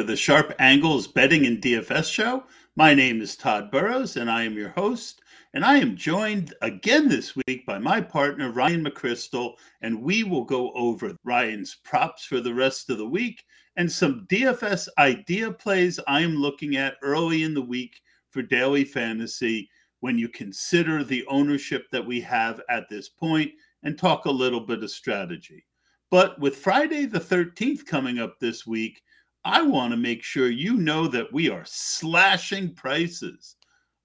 To the Sharp Angles Betting and DFS Show. My name is Tod Burros, and I am your host. And I am joined again this week by my partner, Ryan McCrystal, and we will go over Ryan's props for the rest of the week and some DFS idea plays I am looking at early in the week for daily fantasy when you consider the ownership that we have at this point and talk a little bit of strategy. But with Friday the 13th coming up this week, I want to make sure you know that we are slashing prices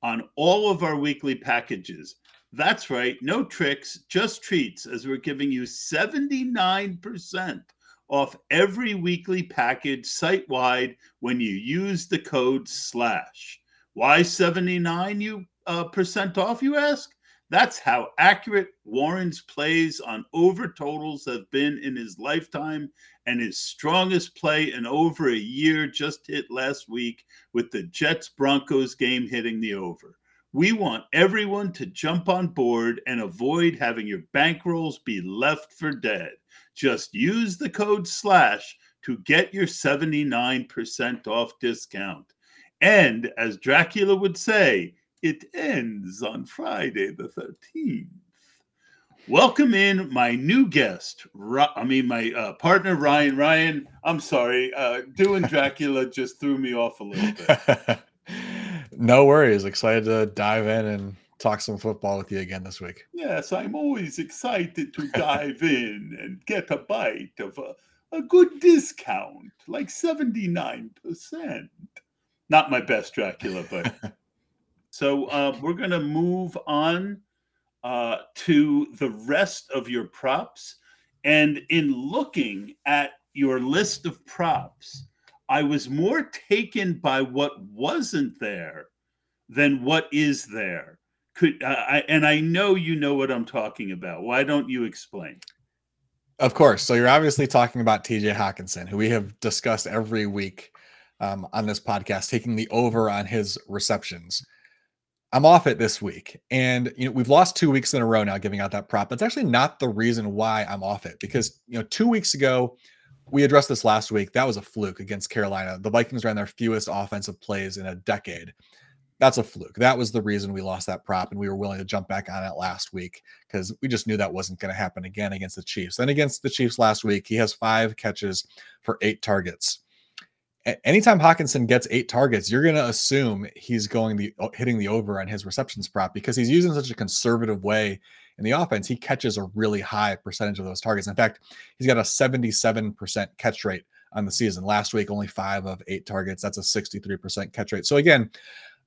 on all of our weekly packages. That's right, no tricks, just treats, as we're giving you 79% off every weekly package site wide when you use the code slash. Why 79 you uh, percent off, you ask? That's how accurate Warren's plays on over totals have been in his lifetime, and his strongest play in over a year just hit last week with the Jets Broncos game hitting the over. We want everyone to jump on board and avoid having your bankrolls be left for dead. Just use the code SLASH to get your 79% off discount. And as Dracula would say, it ends on Friday the 13th. Welcome in my new guest. I mean, my uh, partner Ryan. Ryan, I'm sorry, uh, doing Dracula just threw me off a little bit. no worries. Excited to dive in and talk some football with you again this week. Yes, I'm always excited to dive in and get a bite of a, a good discount, like 79%. Not my best Dracula, but So uh, we're going to move on uh, to the rest of your props. And in looking at your list of props, I was more taken by what wasn't there than what is there. Could uh, I, and I know you know what I'm talking about. Why don't you explain? Of course. So you're obviously talking about TJ Hockenson, who we have discussed every week um, on this podcast, taking the over on his receptions. I'm off it this week. And you know, we've lost two weeks in a row now giving out that prop. That's actually not the reason why I'm off it because you know, two weeks ago, we addressed this last week. That was a fluke against Carolina. The Vikings ran their fewest offensive plays in a decade. That's a fluke. That was the reason we lost that prop, and we were willing to jump back on it last week because we just knew that wasn't going to happen again against the Chiefs. Then against the Chiefs last week, he has five catches for eight targets anytime Hockenson gets eight targets, you're going to assume he's going the hitting the over on his receptions prop because he's using such a conservative way in the offense. He catches a really high percentage of those targets. In fact, he's got a 77% catch rate on the season. Last week, only five of eight targets. That's a 63% catch rate. So again,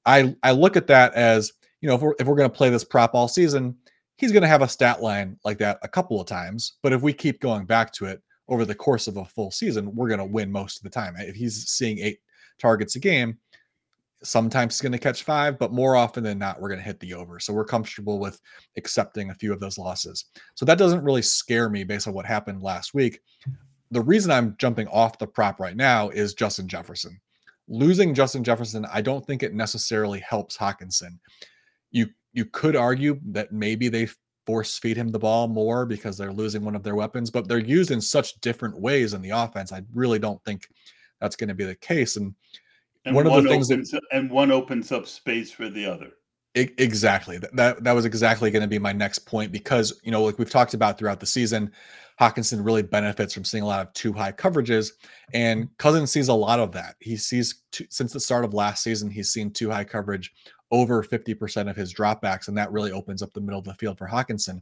I I look at that as you know if we're if we're going to play this prop all season, he's going to have a stat line like that a couple of times. But if we keep going back to it, over the course of a full season, we're going to win most of the time. If he's seeing eight targets a game, sometimes he's going to catch five, but more often than not, we're going to hit the over. So we're comfortable with accepting a few of those losses. So that doesn't really scare me based on what happened last week. The reason I'm jumping off the prop right now is Justin Jefferson. Losing Justin Jefferson, I don't think it necessarily helps Hockenson. You you could argue that maybe they force feed him the ball more because they're losing one of their weapons, but they're used in such different ways in the offense. I really don't think that's going to be the case. And, and one, one of the things that and one opens up space for the other. exactly. That, that that was exactly going to be my next point because you know, like we've talked about throughout the season, Hockenson really benefits from seeing a lot of two high coverages, and mm-hmm. Cousins sees a lot of that. He sees two, since the start of last season, he's seen two high coverage over 50% of his dropbacks, and that really opens up the middle of the field for Hockenson.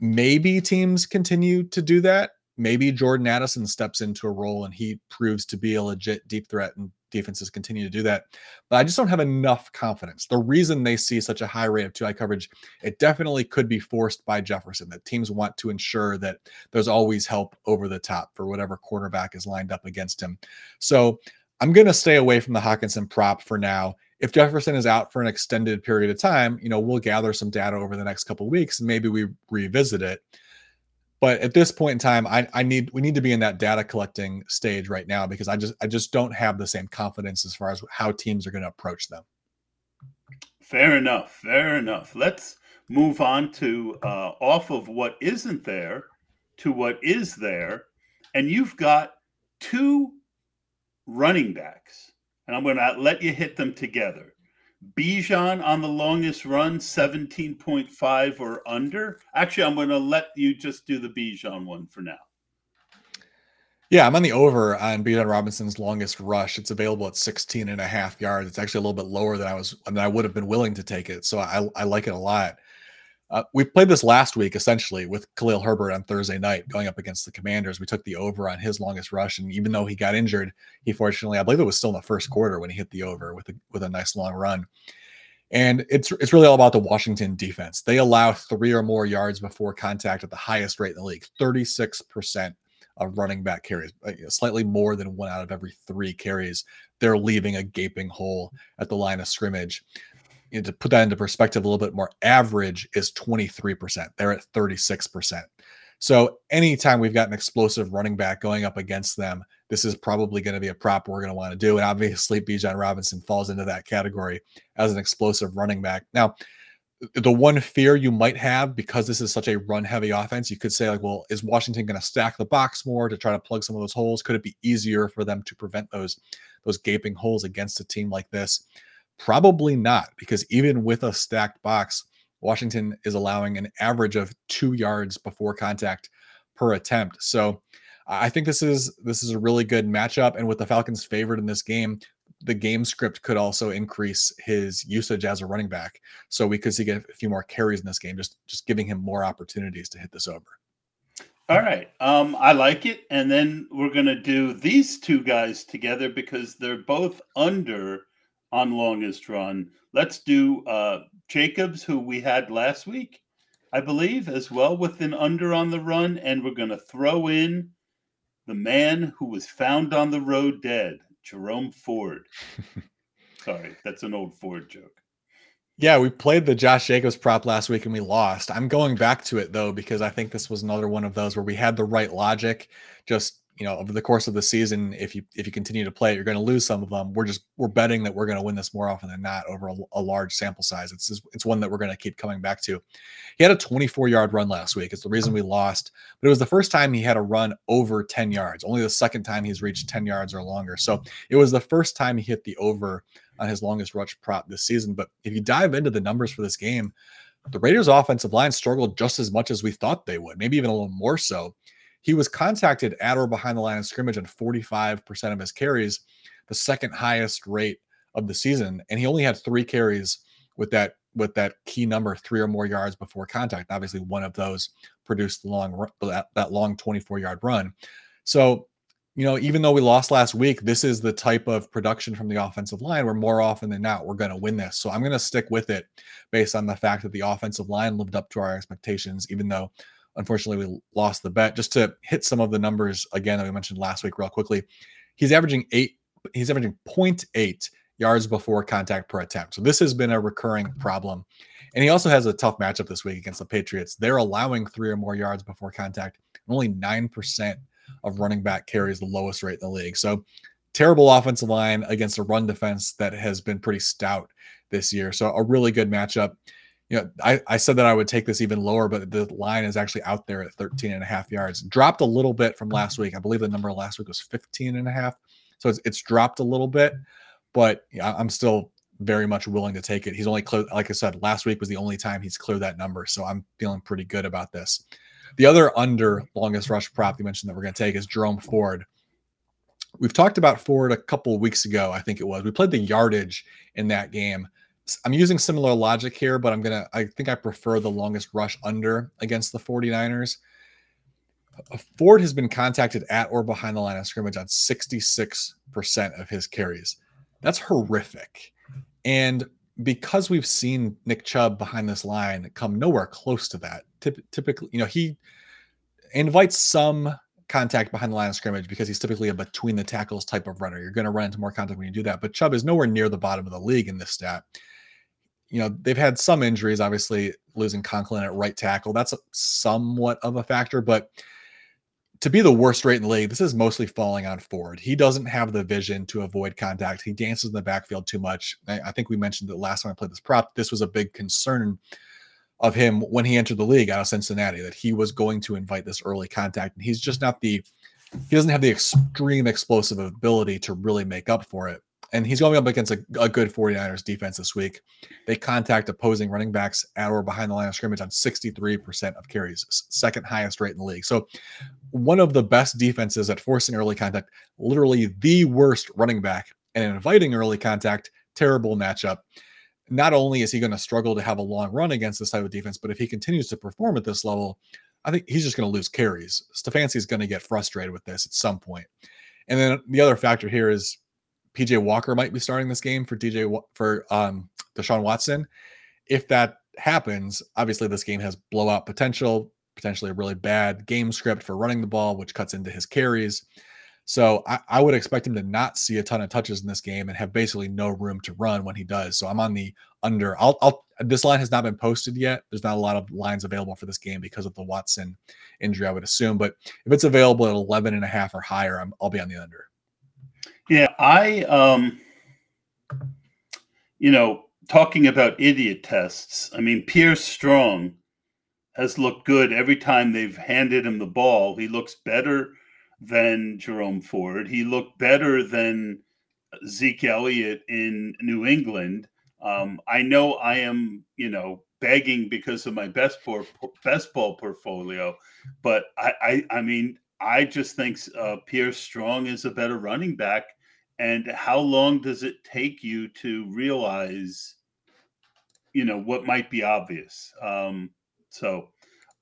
Maybe teams continue to do that. Maybe Jordan Addison steps into a role and he proves to be a legit deep threat and defenses continue to do that. But I just don't have enough confidence. The reason they see such a high rate of two high coverage, it definitely could be forced by Jefferson, that teams want to ensure that there's always help over the top for whatever quarterback is lined up against him. So I'm going to stay away from the Hockenson prop for now if Jefferson is out for an extended period of time, you know, we'll gather some data over the next couple weeks and maybe we revisit it. But at this point in time, I, I need we need to be in that data collecting stage right now because I just I just don't have the same confidence as far as how teams are going to approach them. Fair enough. Fair enough. Let's move on to uh, off of what isn't there to what is there, and you've got two running backs, and I'm going to let you hit them together. Bijan on the longest run, 17.5 or under. Actually, I'm going to let you just do the Bijan one for now. Yeah, I'm on the over on Bijan Robinson's longest rush. It's available at 16 and a half yards. It's actually a little bit lower than I was, than I would have been willing to take it. So I, I like it a lot. Uh, we played this last week essentially with Khalil Herbert on Thursday night going up against the Commanders. We took the over on his longest rush, and even though he got injured, he fortunately, I believe it was still in the first quarter when he hit the over with a, with a nice long run. And it's it's really all about the Washington defense. They allow three or more yards before contact at the highest rate in the league, 36% of running back carries, slightly more than one out of every three carries. They're leaving a gaping hole at the line of scrimmage you know, to put that into perspective a little bit more, average is 23%. They're at 36%. So anytime we've got an explosive running back going up against them, this is probably going to be a prop we're going to want to do. And obviously, Bijan Robinson falls into that category as an explosive running back. Now, the one fear you might have because this is such a run heavy offense, you could say, like, well, is Washington going to stack the box more to try to plug some of those holes? Could it be easier for them to prevent those those gaping holes against a team like this? Probably not, because even with a stacked box, Washington is allowing an average of two yards before contact per attempt. So I think this is this is a really good matchup. And with the Falcons favored in this game, the game script could also increase his usage as a running back. So we could see get a few more carries in this game, just just giving him more opportunities to hit this over. All right. Um, I like it. And then we're gonna do these two guys together because they're both under on longest run. Let's do uh, Jacobs, who we had last week, I believe, as well with an under on the run. And we're going to throw in the man who was found on the road dead, Jerome Ford. Sorry, that's an old Ford joke. Yeah, we played the Josh Jacobs prop last week and we lost. I'm going back to it though because I think this was another one of those where we had the right logic. Just you know over the course of the season if you if you continue to play it you're going to lose some of them. We're just we're betting that we're going to win this more often than not over a, a large sample size. It's it's one that we're going to keep coming back to. He had a 24 yard run last week. It's the reason we lost but it was the first time he had a run over 10 yards only the second time he's reached 10 yards or longer. So it was the first time he hit the over on his longest rush prop this season. But if you dive into the numbers for this game the Raiders offensive line struggled just as much as we thought they would maybe even a little more so he was contacted at or behind the line of scrimmage on 45% of his carries, the second highest rate of the season. And he only had three carries with that with that key number, three or more yards before contact. Obviously, one of those produced the long that, that long 24 yard run. So, you know, even though we lost last week, this is the type of production from the offensive line where more often than not we're going to win this. So I'm going to stick with it based on the fact that the offensive line lived up to our expectations, even though Unfortunately, we lost the bet. Just to hit some of the numbers again that we mentioned last week, real quickly, he's averaging eight. He's averaging 0.8 yards before contact per attempt. So this has been a recurring mm-hmm. problem. And he also has a tough matchup this week against the Patriots. They're allowing three or more yards before contact. Only 9% of running back carries the lowest rate in the league. So terrible offensive line against a run defense that has been pretty stout this year. So a really good matchup you know, I, I said that I would take this even lower, but the line is actually out there at 13 and a half yards. Dropped a little bit from last week. I believe the number last week was 15 and a half. So it's, it's dropped a little bit, but I'm still very much willing to take it. He's only clear, like I said, last week was the only time he's cleared that number. So I'm feeling pretty good about this. The other under longest rush prop you mentioned that we're going to take is Jerome Ford. We've talked about Ford a couple weeks ago, I think it was. We played the yardage in that game. I'm using similar logic here, but I'm gonna. I think I prefer the longest rush under against the 49ers. Ford has been contacted at or behind the line of scrimmage on 66% of his carries. That's horrific. And because we've seen Nick Chubb behind this line come nowhere close to that, typically, you know, he invites some contact behind the line of scrimmage because he's typically a between the tackles type of runner. You're going to run into more contact when you do that. But Chubb is nowhere near the bottom of the league in this stat you know, they've had some injuries, obviously losing Conklin at right tackle. That's a, somewhat of a factor, but to be the worst rate in the league, this is mostly falling on Ford. He doesn't have the vision to avoid contact. He dances in the backfield too much. I, I think we mentioned that last time I played this prop. This was a big concern of him when he entered the league out of Cincinnati that he was going to invite this early contact, and he's just not the he doesn't have the extreme explosive ability to really make up for it. And he's going up against a, a, good 49ers defense this week. They contact opposing running backs at or behind the line of scrimmage on 63% of carries, second highest rate in the league. So, one of the best defenses at forcing early contact, literally the worst running back, and inviting early contact, terrible matchup. Not only is he going to struggle to have a long run against this type of defense, but if he continues to perform at this level, I think he's just going to lose carries. Is going to get frustrated with this at some point. And then the other factor here is PJ Walker might be starting this game for DJ for um, Deshaun Watson. If that happens, obviously this game has blowout potential, potentially a really bad game script for running the ball, which cuts into his carries. So I, I, would expect him to not see a ton of touches in this game and have basically no room to run when he does. So I'm on the under. I'll, I'll this line has not been posted yet. There's not a lot of lines available for this game because of the Watson injury, I would assume. But if it's available at 11 and a half or higher, I'm, I'll be on the under. Yeah, I um you know, talking about idiot tests, I mean Pierre Strong has looked good every time they've handed him the ball. He looks better than Jerome Ford. He looked better than Zeke Elliott in New England. Um, I know I am, you know, begging because of my best best ball portfolio, but I, I, I mean, I just think uh, Pierre Strong is a better running back. And how long does it take you to realize, you know, what might be obvious? Um, so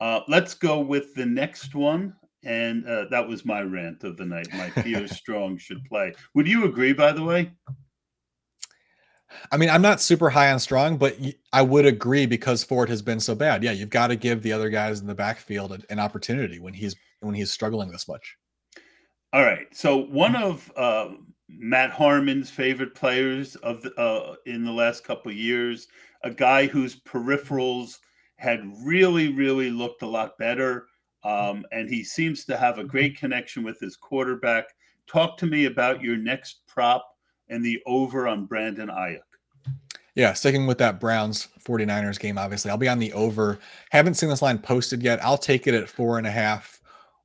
uh, let's go with the next one. And uh, that was my rant of the night. My Pierre Strong should play. Would you agree, by the way? I mean, I'm not super high on Strong, but I would agree because Ford has been so bad. Yeah, you've got to give the other guys in the backfield an opportunity when he's when he's struggling this much. All right. So one of uh, Matt Harmon's favorite players of the, uh, in the last couple of years, a guy whose peripherals had really, really looked a lot better, um, and he seems to have a great connection with his quarterback. Talk to me about your next prop and the over on Brandon Aiyuk. Yeah, sticking with that Browns 49ers game, obviously. I'll be on the over. Haven't seen this line posted yet. I'll take it at four and a half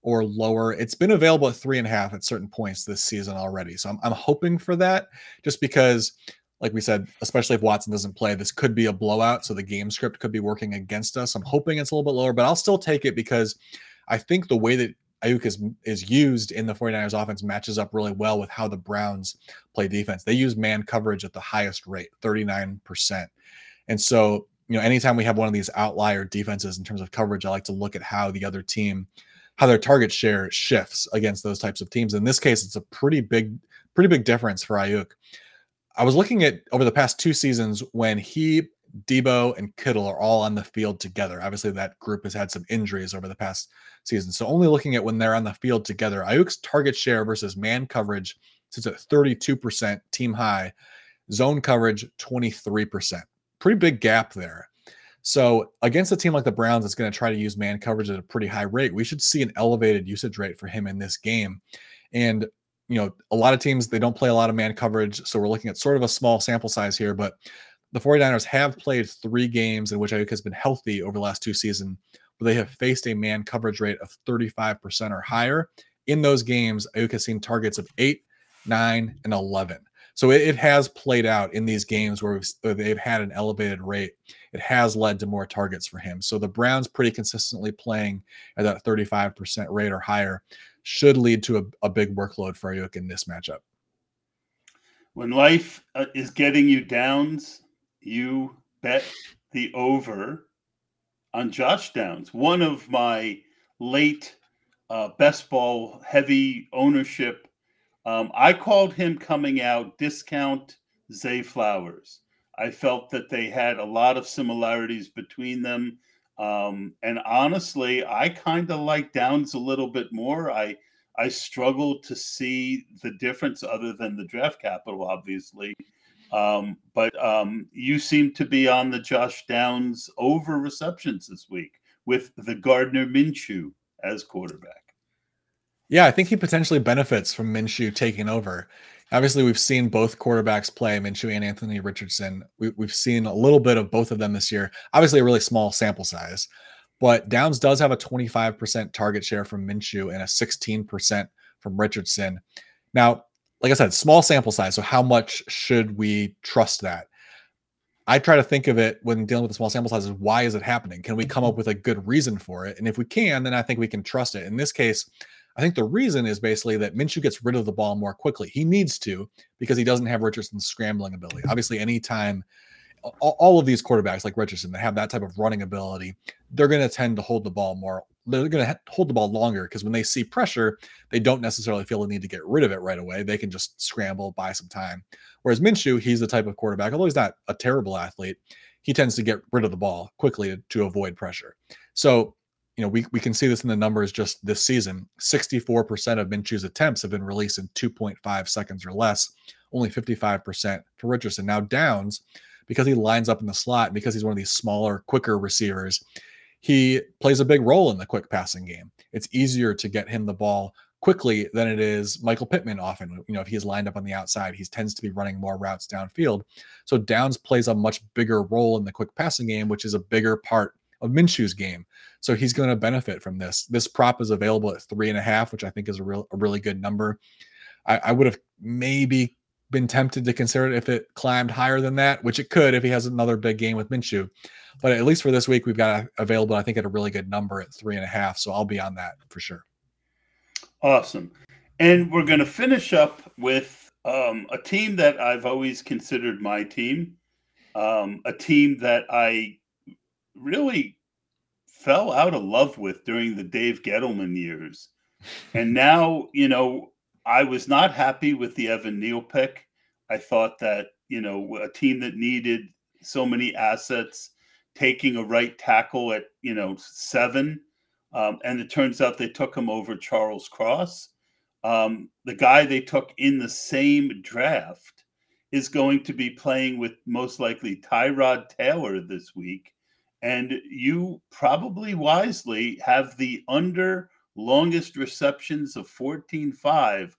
or lower. It's been available at three and a half at certain points this season already. So I'm, I'm hoping for that just because, like we said, especially if Watson doesn't play, this could be a blowout. So the game script could be working against us. I'm hoping it's a little bit lower, but I'll still take it because I think the way that Aiyuk is, is used in the 49ers offense matches up really well with how the Browns play defense. They use man coverage at the highest rate, 39%. And so, you know, anytime we have one of these outlier defenses in terms of coverage, I like to look at how the other team how their target share shifts against those types of teams. In this case, it's a pretty big, pretty big difference for Aiyuk. I was looking at over the past two seasons when he, Deebo, and Kittle are all on the field together. Obviously, that group has had some injuries over the past season. So only looking at when they're on the field together, Aiyuk's target share versus man coverage sits at 32% team high, zone coverage 23%. Pretty big gap there. So against a team like the Browns that's going to try to use man coverage at a pretty high rate, we should see an elevated usage rate for him in this game. And you know, a lot of teams they don't play a lot of man coverage, so we're looking at sort of a small sample size here, but the 49ers have played 3 games in which Aiyuk has been healthy over the last two seasons, where they have faced a man coverage rate of 35% or higher. In those games, Aiyuk has seen targets of 8, 9, and 11. So it, it has played out in these games where, they've had an elevated rate. It has led to more targets for him. So the Browns pretty consistently playing at that 35% rate or higher should lead to a, a big workload for Aiyuk in this matchup. When life uh, is getting you downs, you bet the over on Josh Downs, one of my late uh, best ball heavy ownership um, I called him coming out discount Zay Flowers. I felt that they had a lot of similarities between them. Um, and honestly, I kind of like Downs a little bit more. I I struggle to see the difference other than the draft capital, obviously. Um, but um, you seem to be on the Josh Downs over receptions this week with the Gardner Minshew as quarterback. Yeah, I think he potentially benefits from Minshew taking over. Obviously, we've seen both quarterbacks play, Minshew and Anthony Richardson. We, have seen a little bit of both of them this year. Obviously, a really small sample size, but Downs does have a 25% target share from Minshew and a 16% from Richardson. Now, like I said, small sample size. So how much should we trust that? I try to think of it when dealing with the small sample sizes. Why is it happening? Can we come up with a good reason for it? And if we can, then I think we can trust it. In this case, I think the reason is basically that Minshew gets rid of the ball more quickly. He needs to because he doesn't have Richardson's scrambling ability. Mm-hmm. Obviously, anytime all of these quarterbacks like Richardson that have that type of running ability, they're going to tend to hold the ball more. They're going to hold the ball longer because when they see pressure, they don't necessarily feel the need to get rid of it right away. They can just scramble, buy some time. Whereas Minshew, he's the type of quarterback, although he's not a terrible athlete, he tends to get rid of the ball quickly to, to avoid pressure. So, you know, we, we can see this in the numbers just this season. 64% of Minshew's attempts have been released in 2.5 seconds or less, only 55% for Richardson. Now, Downs, because he lines up in the slot, because he's one of these smaller, quicker receivers, he plays a big role in the quick passing game. It's easier to get him the ball quickly than it is Michael Pittman often. You know, if he's lined up on the outside, he tends to be running more routes downfield. So Downs plays a much bigger role in the quick passing game, which is a bigger part of Minshew's game. So he's going to benefit from this. This prop is available at three and a half, which I think is a real a really good number. I, I would have maybe been tempted to consider it if it climbed higher than that, which it could if he has another big game with Minshew. But at least for this week, we've got available, I think, at a really good number at three and a half. So I'll be on that for sure. Awesome. And we're going to finish up with um, a team that I've always considered my team, um, a team that I really fell out of love with during the Dave Gettleman years. And now, you know, I was not happy with the Evan Neal pick. I thought that, you know, a team that needed so many assets, taking a right tackle at, you know, seven. Um, and it turns out they took him over Charles Cross. Um, the guy they took in the same draft is going to be playing with most likely Tyrod Taylor this week. And you probably wisely have the under longest receptions of 14-5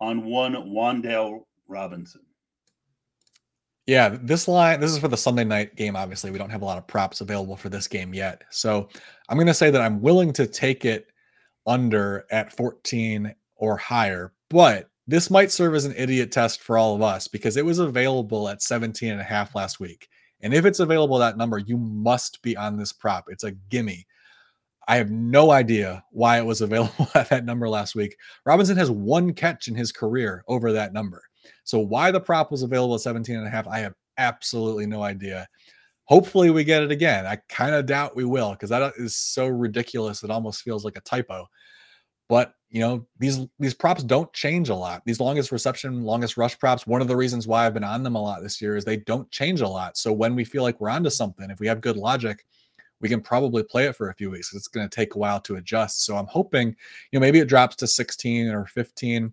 on one Wan'Dale Robinson. Yeah, this line, this is for the Sunday night game. Obviously, we don't have a lot of props available for this game yet. So I'm going to say that I'm willing to take it under at 14 or higher, but this might serve as an idiot test for all of us because it was available at 17 and a half last week. And if it's available that number, you must be on this prop. It's a gimme. I have no idea why it was available at that number last week. Robinson has one catch in his career over that number. So why the prop was available at 17 and a half, I have absolutely no idea. Hopefully we get it again. I kind of doubt we will because that is so ridiculous it almost feels like a typo. But you know, these these props don't change a lot. These longest reception, longest rush props, one of the reasons why I've been on them a lot this year is they don't change a lot. So when we feel like we're onto something, if we have good logic, we can probably play it for a few weeks. It's going to take a while to adjust. So I'm hoping, you know, maybe it drops to 16 or 15.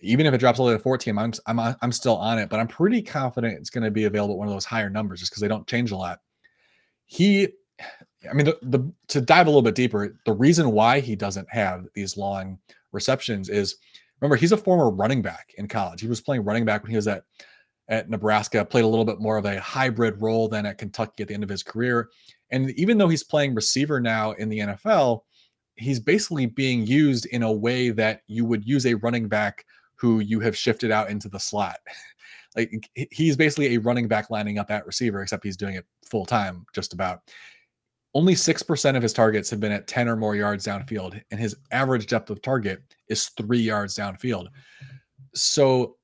Even if it drops way to 14, I'm I'm I'm still on it, but I'm pretty confident it's going to be available at one of those higher numbers just because they don't change a lot. He, I mean, the, the to dive a little bit deeper, the reason why he doesn't have these long receptions is remember he's a former running back in college. He was playing running back when he was at at Nebraska, played a little bit more of a hybrid role than at Kentucky at the end of his career. And even though he's playing receiver now in the NFL, he's basically being used in a way that you would use a running back who you have shifted out into the slot. like he's basically a running back lining up at receiver, except he's doing it full time, just about. Only 6% of his targets have been at 10 or more yards downfield, and his average depth of target is three yards downfield. So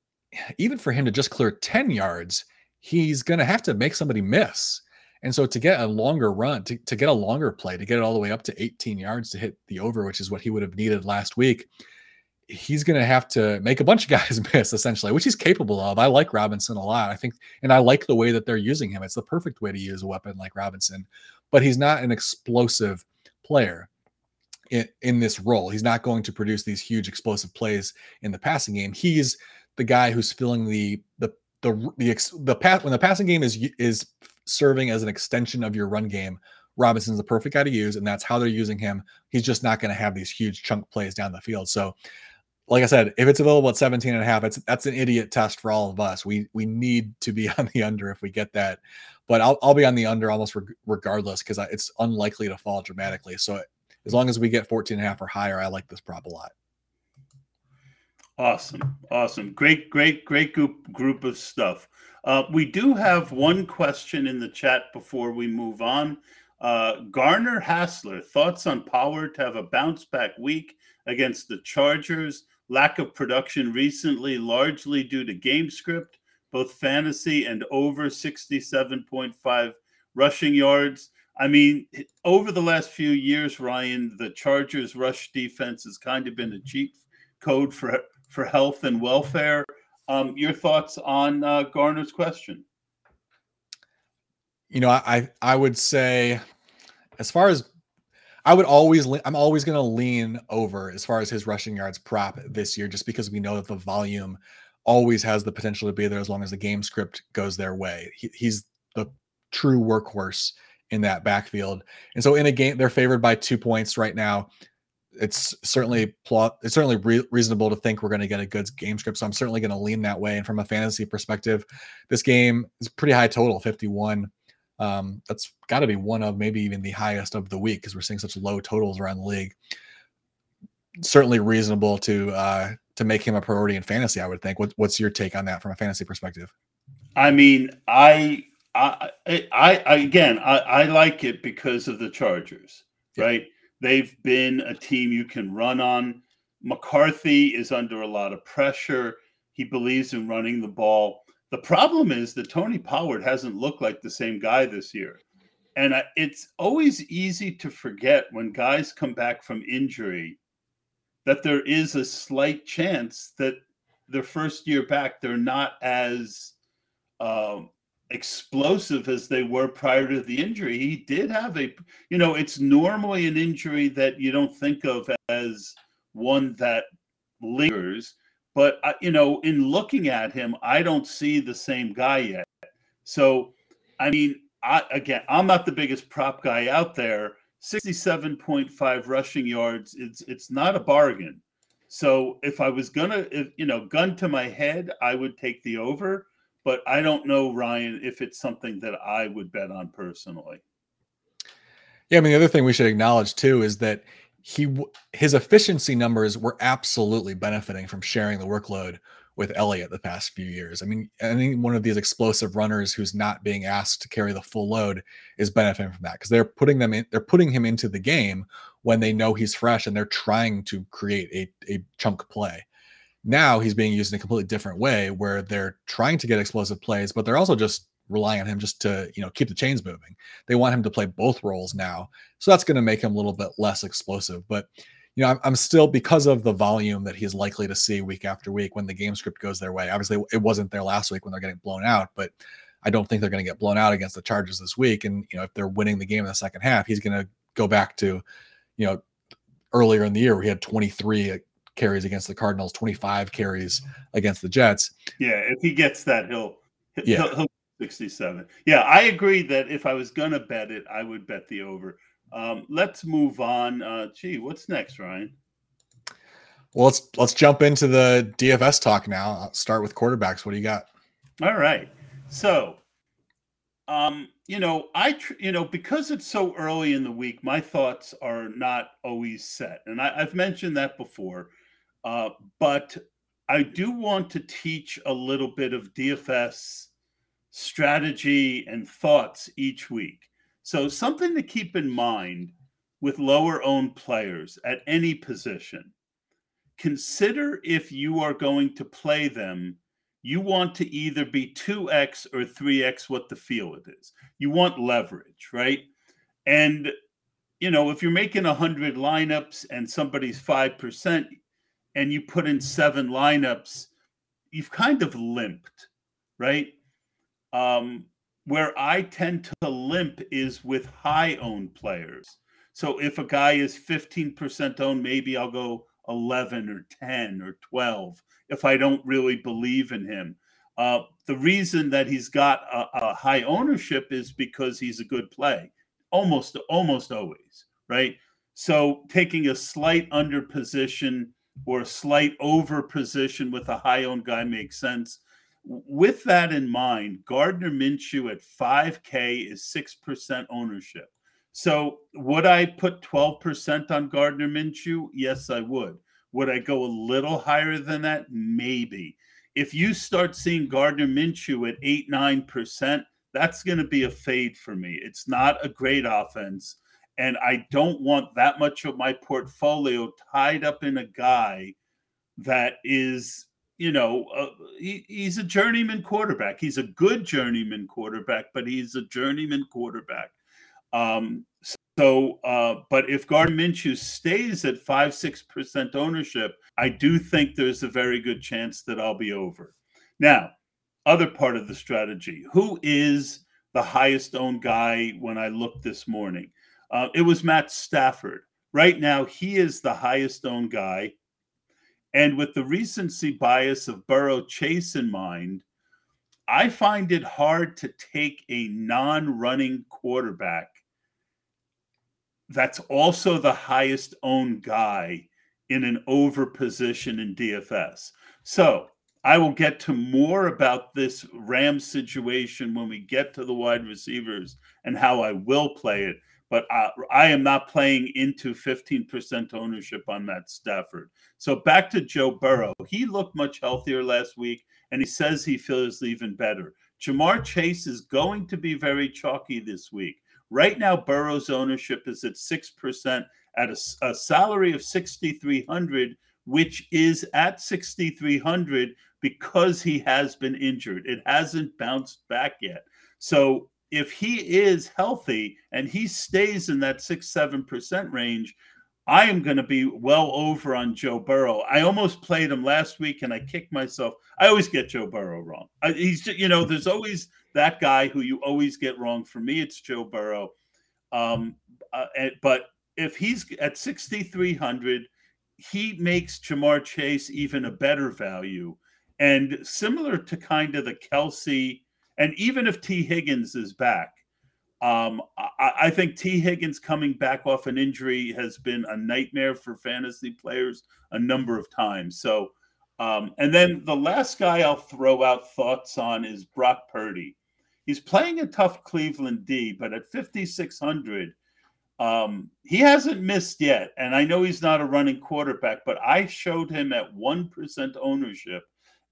even for him to just clear 10 yards, he's going to have to make somebody miss. And so to get a longer run, to, to get a longer play, to get it all the way up to 18 yards to hit the over, which is what he would have needed last week, he's going to have to make a bunch of guys miss essentially, which he's capable of. I like Robinson a lot. I think, and I like the way that they're using him. It's the perfect way to use a weapon like Robinson, but he's not an explosive player in, in this role. He's not going to produce these huge explosive plays in the passing game. He's the guy who's filling the the the the the path when the passing game is is serving as an extension of your run game. Robinson's the perfect guy to use, and that's how they're using him. He's just not going to have these huge chunk plays down the field. So, like I said, if it's available at 17 and a half, it's that's an idiot test for all of us. We we need to be on the under if we get that. But I'll I'll be on the under almost regardless because it's unlikely to fall dramatically. So as long as we get 14 and a half or higher, I like this prop a lot. Awesome, awesome, great, great, great group group of stuff. Uh, we do have one question in the chat before we move on. Uh, Garner Hassler, thoughts on Power to have a bounce back week against the Chargers? Lack of production recently, largely due to game script, both fantasy and over 67.5 rushing yards. I mean, over the last few years, Ryan, the Chargers' rush defense has kind of been a cheat code for for health and welfare. Um, your thoughts on uh, Garner's question? You know, I I would say, as far as I would always, I'm always going to lean over as far as his rushing yards prop this year, just because we know that the volume always has the potential to be there as long as the game script goes their way. He, he's the true workhorse in that backfield. And so in a game, they're favored by two points right now. It's certainly plot. It's certainly re- reasonable to think we're going to get a good game script. So I'm certainly going to lean that way. And from a fantasy perspective, this game is pretty high total, 51. Um, that's got to be one of maybe even the highest of the week because we're seeing such low totals around the league. Certainly reasonable to uh, to make him a priority in fantasy. I would think. What, what's your take on that from a fantasy perspective? I mean, I I, I, I again, I, I, like it because of the Chargers, yeah. right? They've been a team you can run on. McCarthy is under a lot of pressure. He believes in running the ball. The problem is that Tony Pollard hasn't looked like the same guy this year. And it's always easy to forget when guys come back from injury that there is a slight chance that their first year back, they're not as um, explosive as they were prior to the injury. He did have a, you know, it's normally an injury that you don't think of as one that lingers. But, uh, you know, in looking at him, I don't see the same guy yet. So, I mean, I, again, I'm not the biggest prop guy out there. 67.5 rushing yards, it's it's not a bargain. So if I was gonna, if, you know, gun to my head, I would take the over but I don't know, Ryan, if it's something that I would bet on personally. Yeah, I mean, the other thing we should acknowledge too is that he his efficiency numbers were absolutely benefiting from sharing the workload with Elliott the past few years. I mean, any one of these explosive runners who's not being asked to carry the full load is benefiting from that because they're putting them in, they're putting him into the game when they know he's fresh and they're trying to create a, a chunk play. Now he's being used in a completely different way where they're trying to get explosive plays, but they're also just relying on him just to, you know, keep the chains moving. They want him to play both roles now. So that's going to make him a little bit less explosive. But, you know, I'm, I'm still, because of the volume that he's likely to see week after week when the game script goes their way. Obviously, it wasn't there last week when they're getting blown out, but I don't think they're going to get blown out against the Chargers this week. And, you know, if they're winning the game in the second half, he's going to go back to, you know, earlier in the year where he had 23 carries against the Cardinals, 25 carries against the Jets. Yeah, if he gets that, he'll, yeah. he'll, he'll 67. Yeah, I agree that if I was going to bet it, I would bet the over. Um, let's move on. Uh, gee, what's next, Ryan? Well, let's let's jump into the DFS talk now. I'll start with quarterbacks. What do you got? All right. So, um, you know, I, tr- you know, because it's so early in the week, my thoughts are not always set, and I, I've mentioned that before. Uh, but I do want to teach a little bit of DFS strategy and thoughts each week. So, something to keep in mind with lower owned players at any position. Consider if you are going to play them, you want to either be 2x or 3x what the field is. You want leverage, right? And you know, if you're making 100 lineups and somebody's 5%, and you put in seven lineups, you've kind of limped, right? Um, where I tend to limp is with high owned players. So if a guy is 15% owned, maybe I'll go 11 or 10 or 12 if I don't really believe in him. Uh, the reason that he's got a, a, high ownership is because he's a good play, almost almost always, right? So taking a slight under position or a slight over position with a high owned guy makes sense. With that in mind, Gardner Minshew at 5K is 6% ownership. So would I put 12% on Gardner Minshew? Yes, I would. Would I go a little higher than that? Maybe. If you start seeing Gardner Minshew at eight, nine percent, that's going to be a fade for me. It's not a great offense. And I don't want that much of my portfolio tied up in a guy that is, you know, uh, he, he's a journeyman quarterback. He's a good journeyman quarterback, but he's a journeyman quarterback. Um, so, uh, but if Gardner Minshew stays at five, six percent ownership, I do think there's a very good chance that I'll be over. Now, other part of the strategy: who is the highest owned guy? When I looked this morning, uh, it was Matt Stafford. Right now, he is the highest owned guy, and with the recency bias of Burrow Chase in mind, I find it hard to take a non-running quarterback that's also the highest owned guy in an over position in DFS. So I will get to more about this Ram situation when we get to the wide receivers and how I will play it. But I, I am not playing into 15% ownership on Matt Stafford. So back to Joe Burrow. He looked much healthier last week, and he says he feels even better. Ja'Marr Chase is going to be very chalky this week. Right now, Burrow's ownership is at 6% at a, a salary of 6,300, which is at 6,300 because he has been injured. It hasn't bounced back yet. So if he is healthy and he stays in that six, seven percent range, I am going to be well over on Joe Burrow. I almost played him last week and I kicked myself. I always get Joe Burrow wrong. I, he's just, you know, there's always that guy who you always get wrong. For me, it's Joe Burrow. Um, uh, but if he's at 6,300, he makes Ja'Marr Chase even a better value. And similar to kind of the Kelce, and even if Tee Higgins is back, um, I, I, think Tee Higgins coming back off an injury has been a nightmare for fantasy players a number of times. So, um, and then the last guy I'll throw out thoughts on is Brock Purdy. He's playing a tough Cleveland D, but at 5,600, um, he hasn't missed yet. And I know he's not a running quarterback, but I showed him at 1% ownership.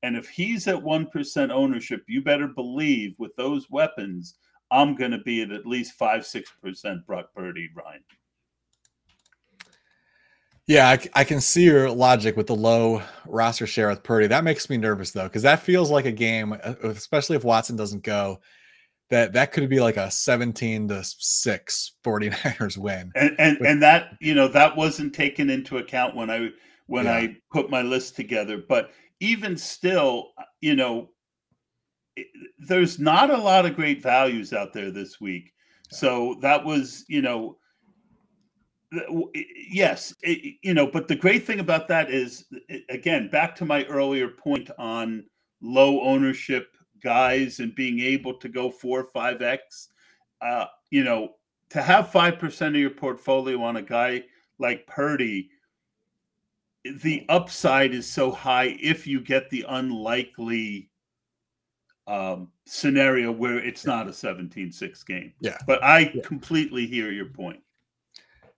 And if he's at 1% ownership, you better believe with those weapons, I'm going to be at at least 5 6% Brock Purdy, Ryan. Yeah, I, I, can see your logic with the low roster share with Purdy. That makes me nervous though, because that feels like a game, uh, especially if Watson doesn't go, that that could be like a 17 to 6 49ers win. And and, but, and that, you know, that wasn't taken into account when I when yeah. I put my list together. But even still, you know, there's not a lot of great values out there this week. So that was, you know, yes, it, you know, but the great thing about that is, again, back to my earlier point on low ownership guys and being able to go four, five X, uh, you know, to have 5% of your portfolio on a guy like Purdy, the upside is so high if you get the unlikely um, scenario where it's not a 17-6 game. Yeah. But I yeah. completely hear your point.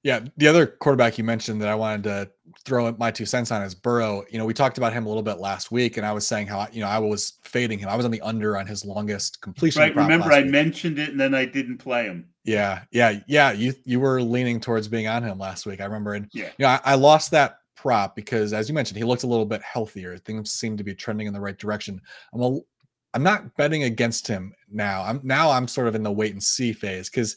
Yeah, the other quarterback you mentioned that I wanted to throw my two cents on is Burrow. You know, we talked about him a little bit last week, and I was saying how you know I was fading him. I was on the under on his longest completion. Right. Remember, I week. mentioned it, and then I didn't play him. Yeah, yeah, yeah. You you were leaning towards being on him last week. I remember, and yeah, you know, I, I lost that prop because, as you mentioned, he looked a little bit healthier. Things seem to be trending in the right direction. I'm a, I'm not betting against him now. I'm now I'm sort of in the wait and see phase because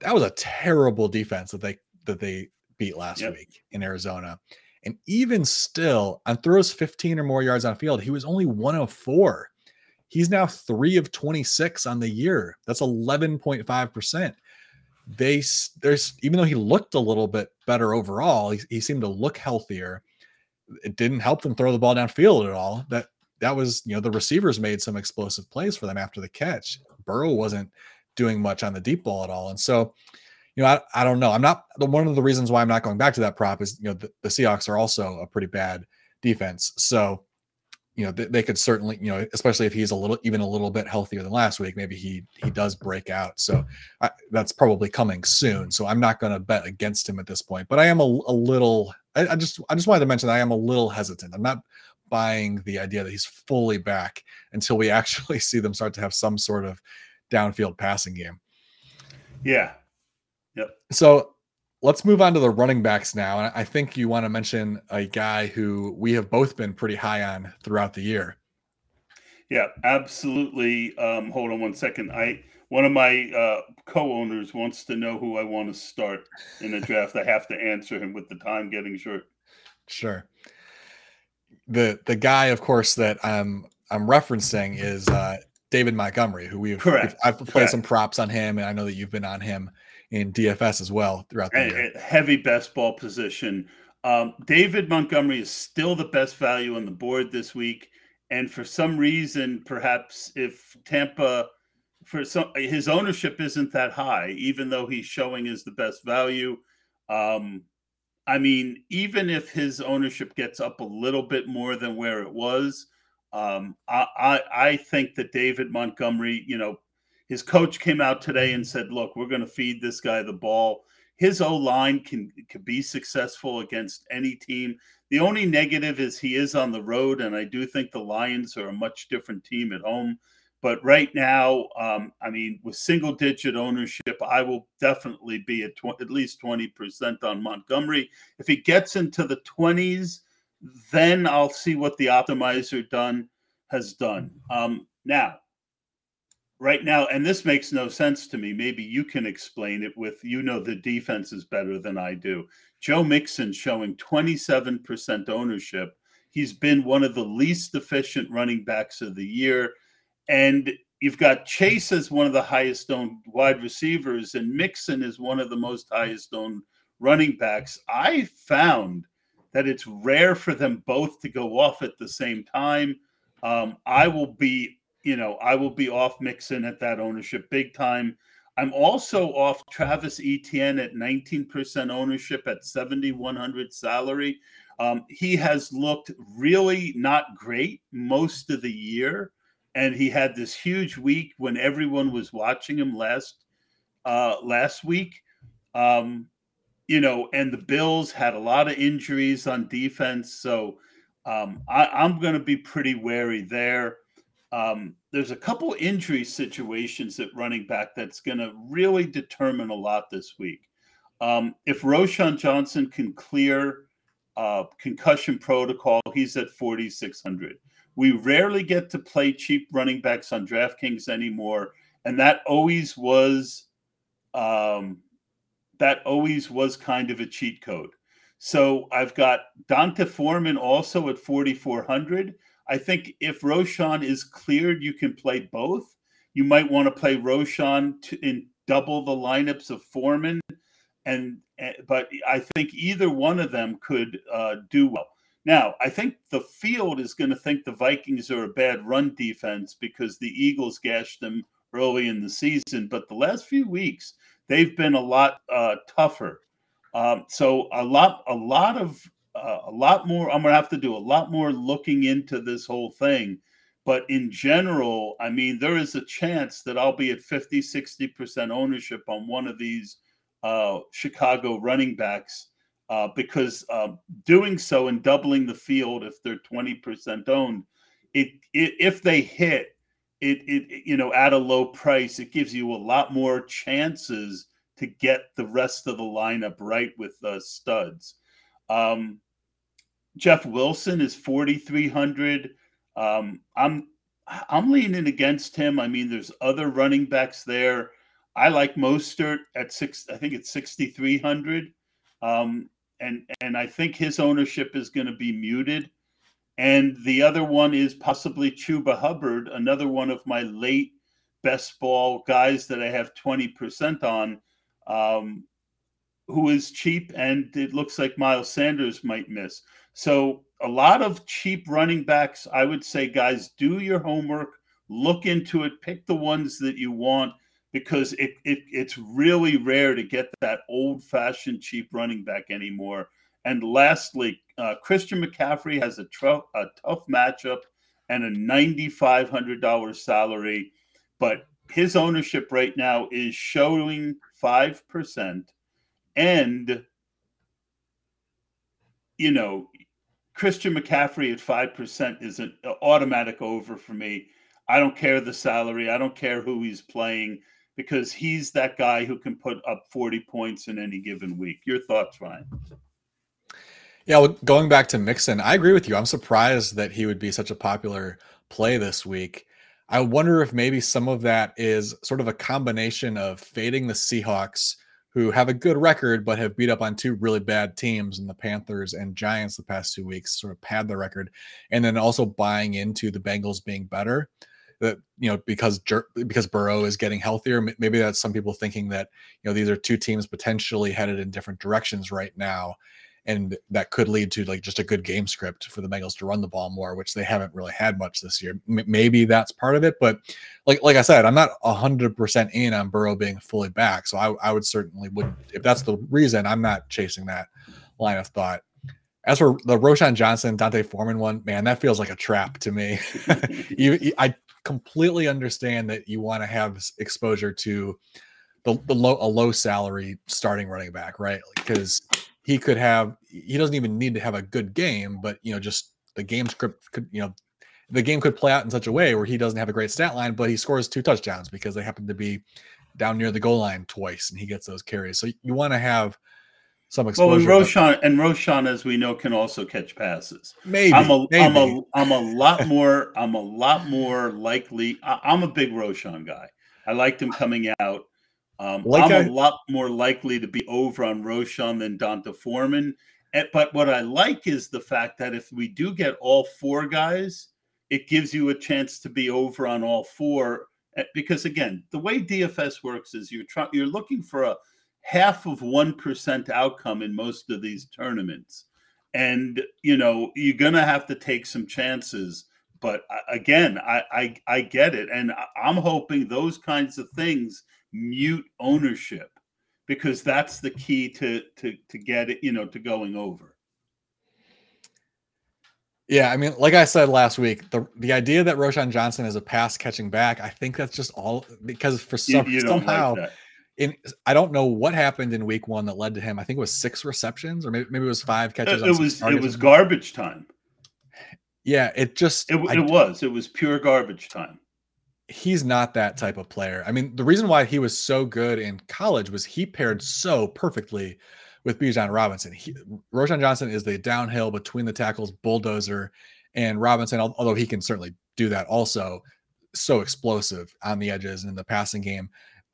that was a terrible defense that they that they beat last yep. week in Arizona. And even still, on throws 15 or more yards on field, he was only one of four. He's now three of 26 on the year. That's 11.5%. They there's even though he looked a little bit better overall, he, he seemed to look healthier. It didn't help them throw the ball downfield at all. That that was, you know, the receivers made some explosive plays for them after the catch. Burrow wasn't doing much on the deep ball at all. And so, you know, I, I don't know. I'm not one of the reasons why I'm not going back to that prop is, you know, the, the Seahawks are also a pretty bad defense. So, you know, they, they, could certainly, you know, especially if he's a little, even a little bit healthier than last week, maybe he he does break out. So I, that's probably coming soon. So I'm not going to bet against him at this point, but I am a, a little I, I just I just wanted to mention I am a little hesitant. I'm not buying the idea that he's fully back until we actually see them start to have some sort of downfield passing game. Yeah. Yep. So let's move on to the running backs now. And I think you want to mention a guy who we have both been pretty high on throughout the year. Yeah, absolutely. Um, hold on one second. I one of my uh, co-owners wants to know who I want to start in the draft. I have to answer him with the time getting short. Sure. The the guy, of course, that I'm I'm referencing is uh, David Montgomery, who we've, Correct. I've played Correct. some props on him, and I know that you've been on him in DFS as well throughout the year. heavy best ball position. Um, David Montgomery is still the best value on the board this week, and for some reason, perhaps if Tampa, for some his ownership isn't that high, even though he's showing as the best value. Um, I mean, even if his ownership gets up a little bit more than where it was, um, I, I I think that David Montgomery, you know, his coach came out today and said, "Look, we're going to feed this guy the ball. His O line can can be successful against any team. The only negative is he is on the road, and I do think the Lions are a much different team at home. But right now, um, I mean, with single digit ownership, I will definitely be at tw- at least twenty percent on Montgomery. If he gets into the twenties, then I'll see what the optimizer done has done. Um, now, right now, and this makes no sense to me. Maybe you can explain it with you know the defense is better than I do. Joe Mixon showing 27% ownership. He's been one of the least efficient running backs of the year. And you've got Chase as one of the highest owned wide receivers, and Mixon is one of the most highest owned running backs. I found that it's rare for them both to go off at the same time. Um, I will be, you know, I will be off Mixon at that ownership big time. I'm also off Travis Etienne at 19% ownership at 7,100 salary. Um, he has looked really not great most of the year, and he had this huge week when everyone was watching him last uh, last week. Um, you know, and the Bills had a lot of injuries on defense, so um, I, I'm going to be pretty wary there. Um, there's a couple injury situations at running back that's going to really determine a lot this week. Um, if Roschon Johnson can clear uh, concussion protocol, he's at 4,600. We rarely get to play cheap running backs on DraftKings anymore, and that always was um, that always was kind of a cheat code. So I've got D'Onta Foreman also at 4,400. I think if Roschon is cleared, you can play both. You might want to play Roschon to, in double the lineups of Foreman, and but I think either one of them could uh, do well. Now, I think the field is going to think the Vikings are a bad run defense because the Eagles gashed them early in the season, but the last few weeks they've been a lot uh, tougher. Um, so a lot, a lot of, uh, a lot more. I'm gonna have to do a lot more looking into this whole thing. But in general, I mean, there is a chance that I'll be at 50, 60% ownership on one of these uh, Chicago running backs uh, because uh, doing so and doubling the field if they're 20% owned, it, it if they hit, it, it you know at a low price it gives you a lot more chances to get the rest of the lineup right with the studs um, jeff wilson is 4300 um, i'm i'm leaning against him i mean there's other running backs there i like mostert at six i think it's 6300 um, and and i think his ownership is going to be muted and the other one is possibly Chuba Hubbard, another one of my late best ball guys that I have 20% on, um, who is cheap. And it looks like Miles Sanders might miss. So, a lot of cheap running backs, I would say, guys, do your homework, look into it, pick the ones that you want because it, it it's really rare to get that old fashioned cheap running back anymore. And lastly, uh, Christian McCaffrey has a, tr- a tough matchup and a $9,500 salary, but his ownership right now is showing 5%. And you know, Christian McCaffrey at five percent is an automatic over for me. I don't care the salary. I don't care who he's playing because he's that guy who can put up 40 points in any given week. Your thoughts, Ryan? Yeah, well, going back to Mixon, I agree with you. I'm surprised that he would be such a popular play this week. I wonder if maybe some of that is sort of a combination of fading the Seahawks, who have a good record but have beat up on two really bad teams in the Panthers and Giants the past two weeks, sort of pad the record, and then also buying into the Bengals being better. That you know because because Burrow is getting healthier, maybe that's some people thinking that you know these are two teams potentially headed in different directions right now, and that could lead to like just a good game script for the Bengals to run the ball more, which they haven't really had much this year. M- maybe that's part of it, but like like I said, I'm not hundred percent in on Burrow being fully back, so I, I would certainly would if that's the reason I'm not chasing that line of thought. As for the Roschon Johnson, D'Onta Foreman one, man, that feels like a trap to me. you, I completely understand that you want to have exposure to the, the low a low salary starting running back, right? Because he could have he doesn't even need to have a good game, but you know, just the game script could, you know, the game could play out in such a way where he doesn't have a great stat line, but he scores two touchdowns because they happen to be down near the goal line twice and he gets those carries. So you want to have some exposure. Well, and Roschon and Roschon, as we know, can also catch passes. Maybe I'm a am a I'm a lot more I'm a lot more likely. I, am a big Roschon guy. I liked him coming out. Um, like I'm a lot more likely to be over on Roschon than D'Onta Foreman. And, but what I like is the fact that if we do get all four guys, it gives you a chance to be over on all four. Eh, because again, the way DFS works is you're trying you're looking for a half of 1% outcome in most of these tournaments. And, you know, you're going to have to take some chances. But again, I, I, I get it. And I'm hoping those kinds of things mute ownership because that's the key to, to, to get it, you know, to going over. Yeah, I mean, like I said last week, the the idea that Roschon Johnson is a pass catching back, I think that's just all because for some you, you somehow like in I don't know what happened in week one that led to him. I think it was six receptions, or maybe, maybe it was five catches. It, it was it was garbage time. Yeah, it just it, it was it was pure garbage time. He's not that type of player. I mean, the reason why he was so good in college was he paired so perfectly with Bijan Robinson. He, Roschon Johnson is the downhill between the tackles bulldozer, and Robinson, although he can certainly do that also, so explosive on the edges and in the passing game.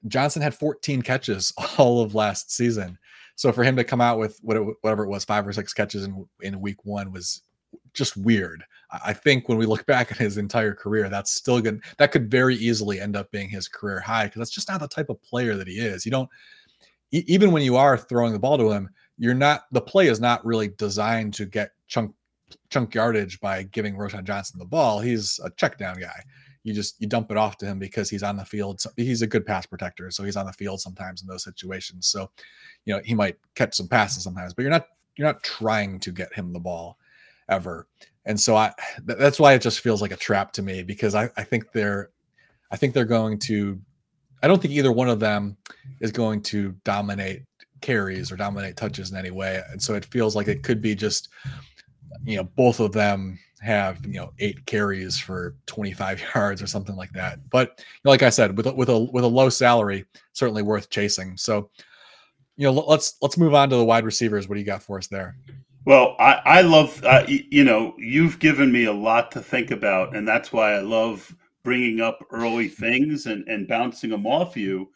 Johnson had 14 catches all of last season. So for him to come out with whatever it was, five or six catches in, in week one was just weird. I think when we look back at his entire career, that's still good. That could very easily end up being his career high because that's just not the type of player that he is. You don't, even when you are throwing the ball to him, you're not, the play is not really designed to get chunk chunk yardage by giving Roschon Johnson the ball. He's a check down guy you just you dump it off to him because he's on the field. He's a good pass protector, so he's on the field sometimes in those situations. So, you know, he might catch some passes sometimes, but you're not you're not trying to get him the ball ever. And so I th- that's why it just feels like a trap to me because I, I think they're I think they're going to I don't think either one of them is going to dominate carries or dominate touches in any way. And so it feels like it could be just you know both of them have you know eight carries for 25 yards or something like that. But like I said, with a, with a with a low salary, certainly worth chasing. So you know let's let's move on to the wide receivers. What do you got for us there? Well, I, I love uh, you know you've given me a lot to think about, and that's why I love bringing up early things and and bouncing them off you.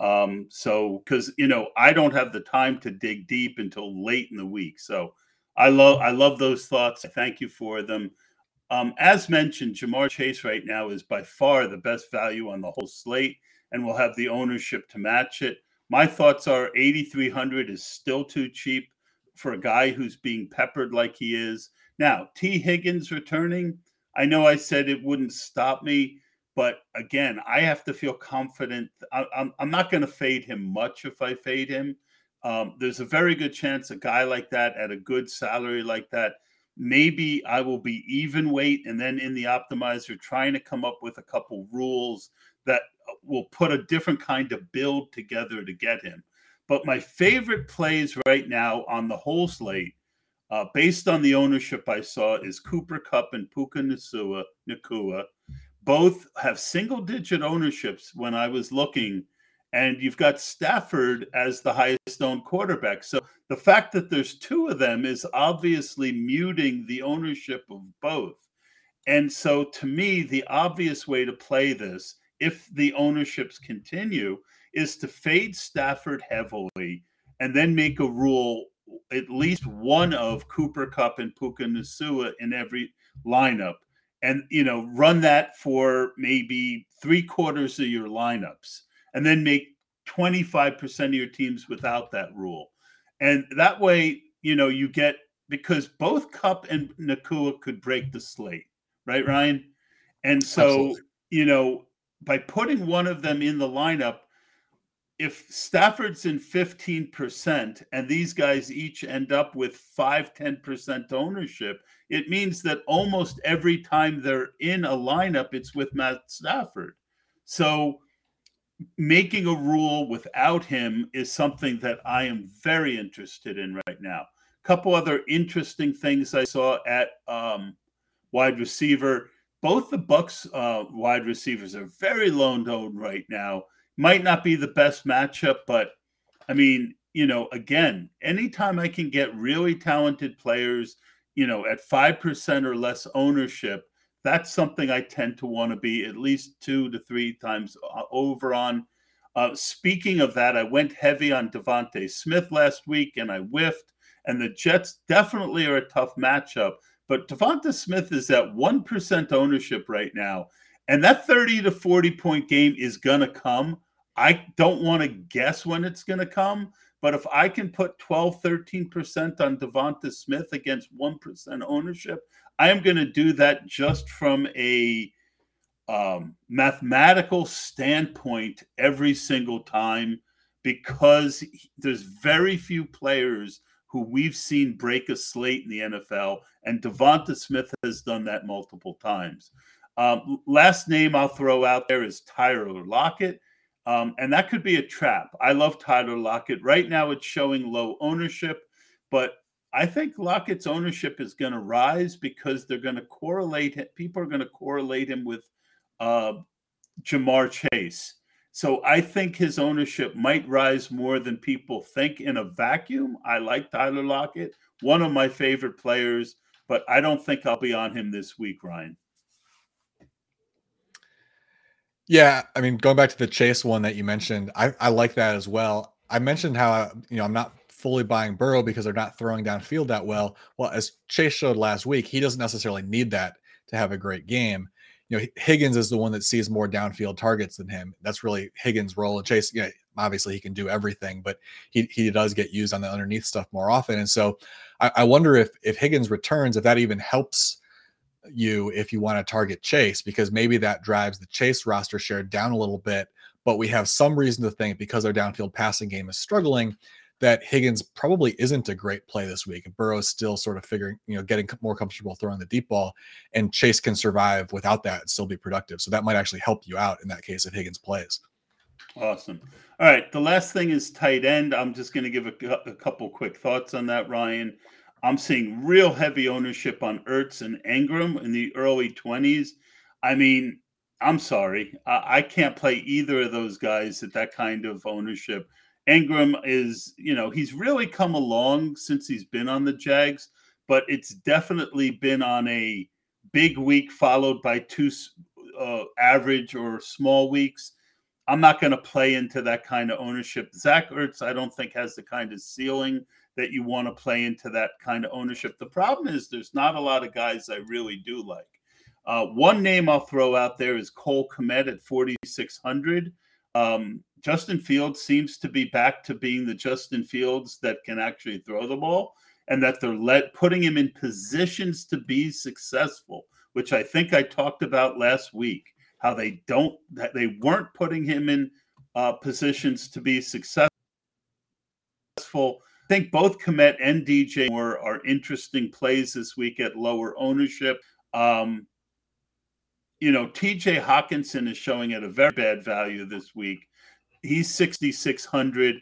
Um, so because you know I don't have the time to dig deep until late in the week, so I love I love those thoughts. Thank you for them. Um, as mentioned, Ja'Marr Chase right now is by far the best value on the whole slate, and will have the ownership to match it. My thoughts are 8,300 is still too cheap for a guy who's being peppered like he is. Now, Tee Higgins returning, I know I said it wouldn't stop me, but again, I have to feel confident. I, I'm, I'm not going to fade him much if I fade him. Um, there's a very good chance a guy like that at a good salary like that, maybe I will be even weight and then in the optimizer trying to come up with a couple rules that uh, will put a different kind of build together to get him. But my favorite plays right now on the whole slate uh, based on the ownership I saw, is Cooper Kupp and Puka Nacua. Nacua. Both have single digit ownerships when I was looking. And you've got Stafford as the highest owned quarterback. So the fact that there's two of them is obviously muting the ownership of both. And so to me, the obvious way to play this, if the ownerships continue, is to fade Stafford heavily and then make a rule at least one of Cooper Kupp and Puka Nacua in every lineup, and you know run that for maybe three quarters of your lineups, and then make 25% of your teams without that rule, and that way you know you get because both Kupp and Nacua could break the slate, right, Ryan? And so Absolutely. you know by putting one of them in the lineup if Stafford's in 15% and these guys each end up with 5 10% ownership, it means that almost every time they're in a lineup, it's with Matt Stafford. So making a rule without him is something that I am very interested in right now. A couple other interesting things I saw at um, wide receiver. Both the Bucs uh, wide receivers are very low owned right now might not be the best matchup, but I mean, you know, again, anytime I can get really talented players, you know, at 5% or less ownership, that's something I tend to want to be at least two to three times uh, over on. Uh, speaking of that, I went heavy on DeVonta Smith last week and I whiffed, and the Jets definitely are a tough matchup. But DeVonta Smith is at 1% ownership right now. And that 30 to 40 point game is going to come. I don't want to guess when it's going to come, but if I can put 12, 13% on DeVonta Smith against 1% ownership, I am going to do that just from a um, mathematical standpoint every single time because there's very few players who we've seen break a slate in the NFL, and DeVonta Smith has done that multiple times. Um, last name I'll throw out there is Tyler Lockett. Um, and that could be a trap. I love Tyler Lockett. Right now, it's showing low ownership, but I think Lockett's ownership is going to rise because they're going to correlate. People are going to correlate him with uh, Ja'Marr Chase. So I think his ownership might rise more than people think in a vacuum. I like Tyler Lockett, one of my favorite players, but I don't think I'll be on him this week, Ryan. Yeah, I mean, going back to the Chase one that you mentioned, I, I like that as well. I mentioned how uh, you know I'm not fully buying Burrow because they're not throwing downfield that well. Well, as Chase showed last week, he doesn't necessarily need that to have a great game. You know, Higgins is the one that sees more downfield targets than him. That's really Higgins' role. And Chase, yeah, obviously he can do everything, but he he does get used on the underneath stuff more often. And so I, I wonder if if Higgins returns, if that even helps you if you want to target Chase because maybe that drives the Chase roster share down a little bit. But we have some reason to think because our downfield passing game is struggling that Higgins probably isn't a great play this week. Burrow's still sort of figuring, you know, getting more comfortable throwing the deep ball, and Chase can survive without that and still be productive. So that might actually help you out in that case if Higgins plays. Awesome. All right. The last thing is tight end. I'm just going to give a, a couple quick thoughts on that, Ryan. I'm seeing real heavy ownership on Ertz and Ingram in the early 20s. I mean, I'm sorry. I, I can't play either of those guys at that kind of ownership. Ingram is, you know, he's really come along since he's been on the Jags, but it's definitely been on a big week followed by two uh, average or small weeks. I'm not going to play into that kind of ownership. Zach Ertz, I don't think has the kind of ceiling that you want to play into that kind of ownership. The problem is there's not a lot of guys I really do like. Uh, one name I'll throw out there is Cole Kmet at 4,600. Um, Justin Fields seems to be back to being the Justin Fields that can actually throw the ball and that they're let putting him in positions to be successful, which I think I talked about last week. How they don't that they weren't putting him in uh, positions to be successful I think both Kmet and DJ Moore are interesting plays this week at lower ownership. Um, you know, TJ Hockenson is showing at a very bad value this week. He's 6,600.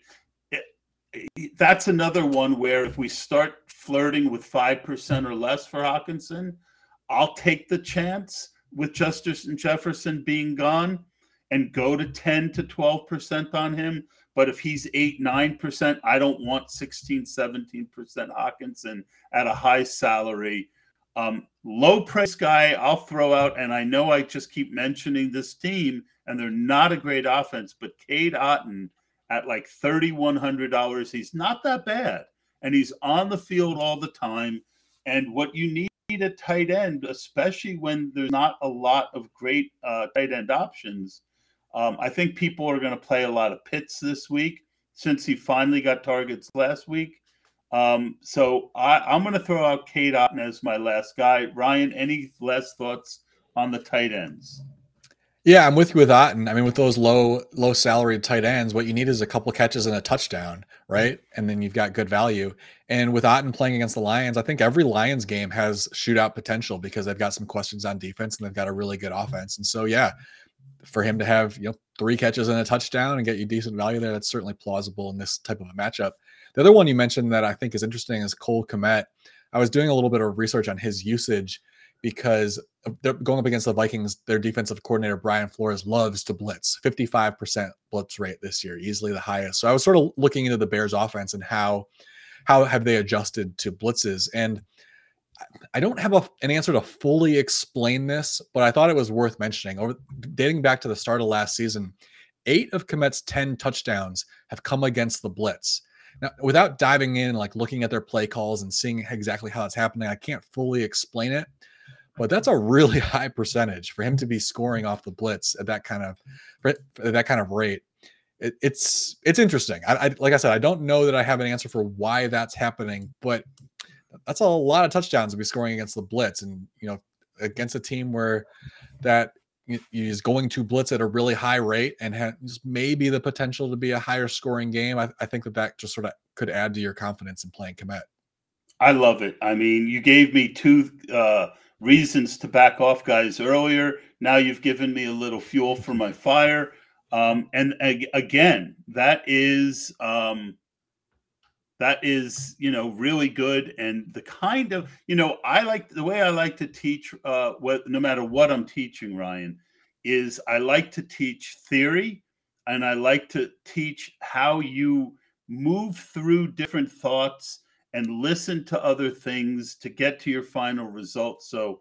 That's another one where if we start flirting with 5% or less for Hockenson. I'll take the chance with Justin Jefferson being gone and go to 10 to 12% on him. But if he's 8, 9%, I don't want 16, 17% Hockenson at a high salary. Um, low price guy, I'll throw out, and I know I just keep mentioning this team, and they're not a great offense, but Cade Otton at like $3,100, he's not that bad. And he's on the field all the time. And what you need a tight end, especially when there's not a lot of great uh, tight end options. Um, I think people are going to play a lot of Pitts this week since he finally got targets last week. Um, so I, am going to throw out Cade Otton as my last guy. Ryan, any last thoughts on the tight ends? Yeah, I'm with you with Otton. I mean, with those low low salary tight ends, what you need is a couple catches and a touchdown, mm-hmm. right? And then you've got good value. And with Otton playing against the Lions, I think every Lions game has shootout potential because they've got some questions on defense and they've got a really good mm-hmm. offense. And so, yeah, for him to have you know three catches and a touchdown and get you decent value there, that's certainly plausible in this type of a matchup. The other one you mentioned that I think is interesting is Cole Kmet. I was doing a little bit of research on his usage because they're going up against the Vikings. Their defensive coordinator Brian Flores loves to blitz, 55% blitz rate this year, easily the highest. So I was sort of looking into the Bears offense and how how have they adjusted to blitzes and I don't have a, an answer to fully explain this, but I thought it was worth mentioning. Over dating back to the start of last season, eight of Kmet's 10 touchdowns have come against the blitz. Now, without diving in, like looking at their play calls and seeing exactly how it's happening, I can't fully explain it. But that's a really high percentage for him to be scoring off the blitz at that kind of that kind of rate. It, it's it's interesting. I, I like I said, I don't know that I have an answer for why that's happening, but that's a lot of touchdowns to be scoring against the blitz and you know against a team where that is going to blitz at a really high rate and has maybe the potential to be a higher scoring game. I, I think that that just sort of could add to your confidence in playing Kmet. I love it. I mean, you gave me two uh, reasons to back off guys earlier. Now you've given me a little fuel for my fire. Um, and ag- again, that is um, that is you know really good and the kind of you know i like the way i like to teach uh what no matter what i'm teaching ryan is i like to teach theory and i like to teach how you move through different thoughts and listen to other things to get to your final result so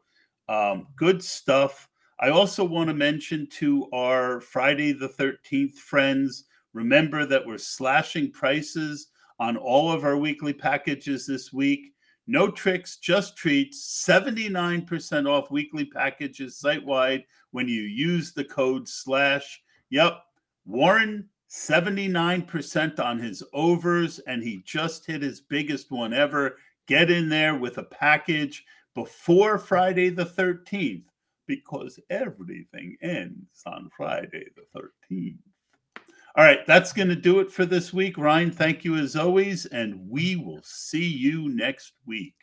um, good stuff i also want to mention to our friday the 13th friends remember that we're slashing prices on all of our weekly packages this week. No tricks, just treats. 79% off weekly packages site wide when you use the code slash. Yep, Warren, 79% on his overs, and he just hit his biggest one ever. Get in there with a package before Friday the 13th because everything ends on Friday the 13th. All right, that's going to do it for this week. Ryan, thank you as always, and we will see you next week.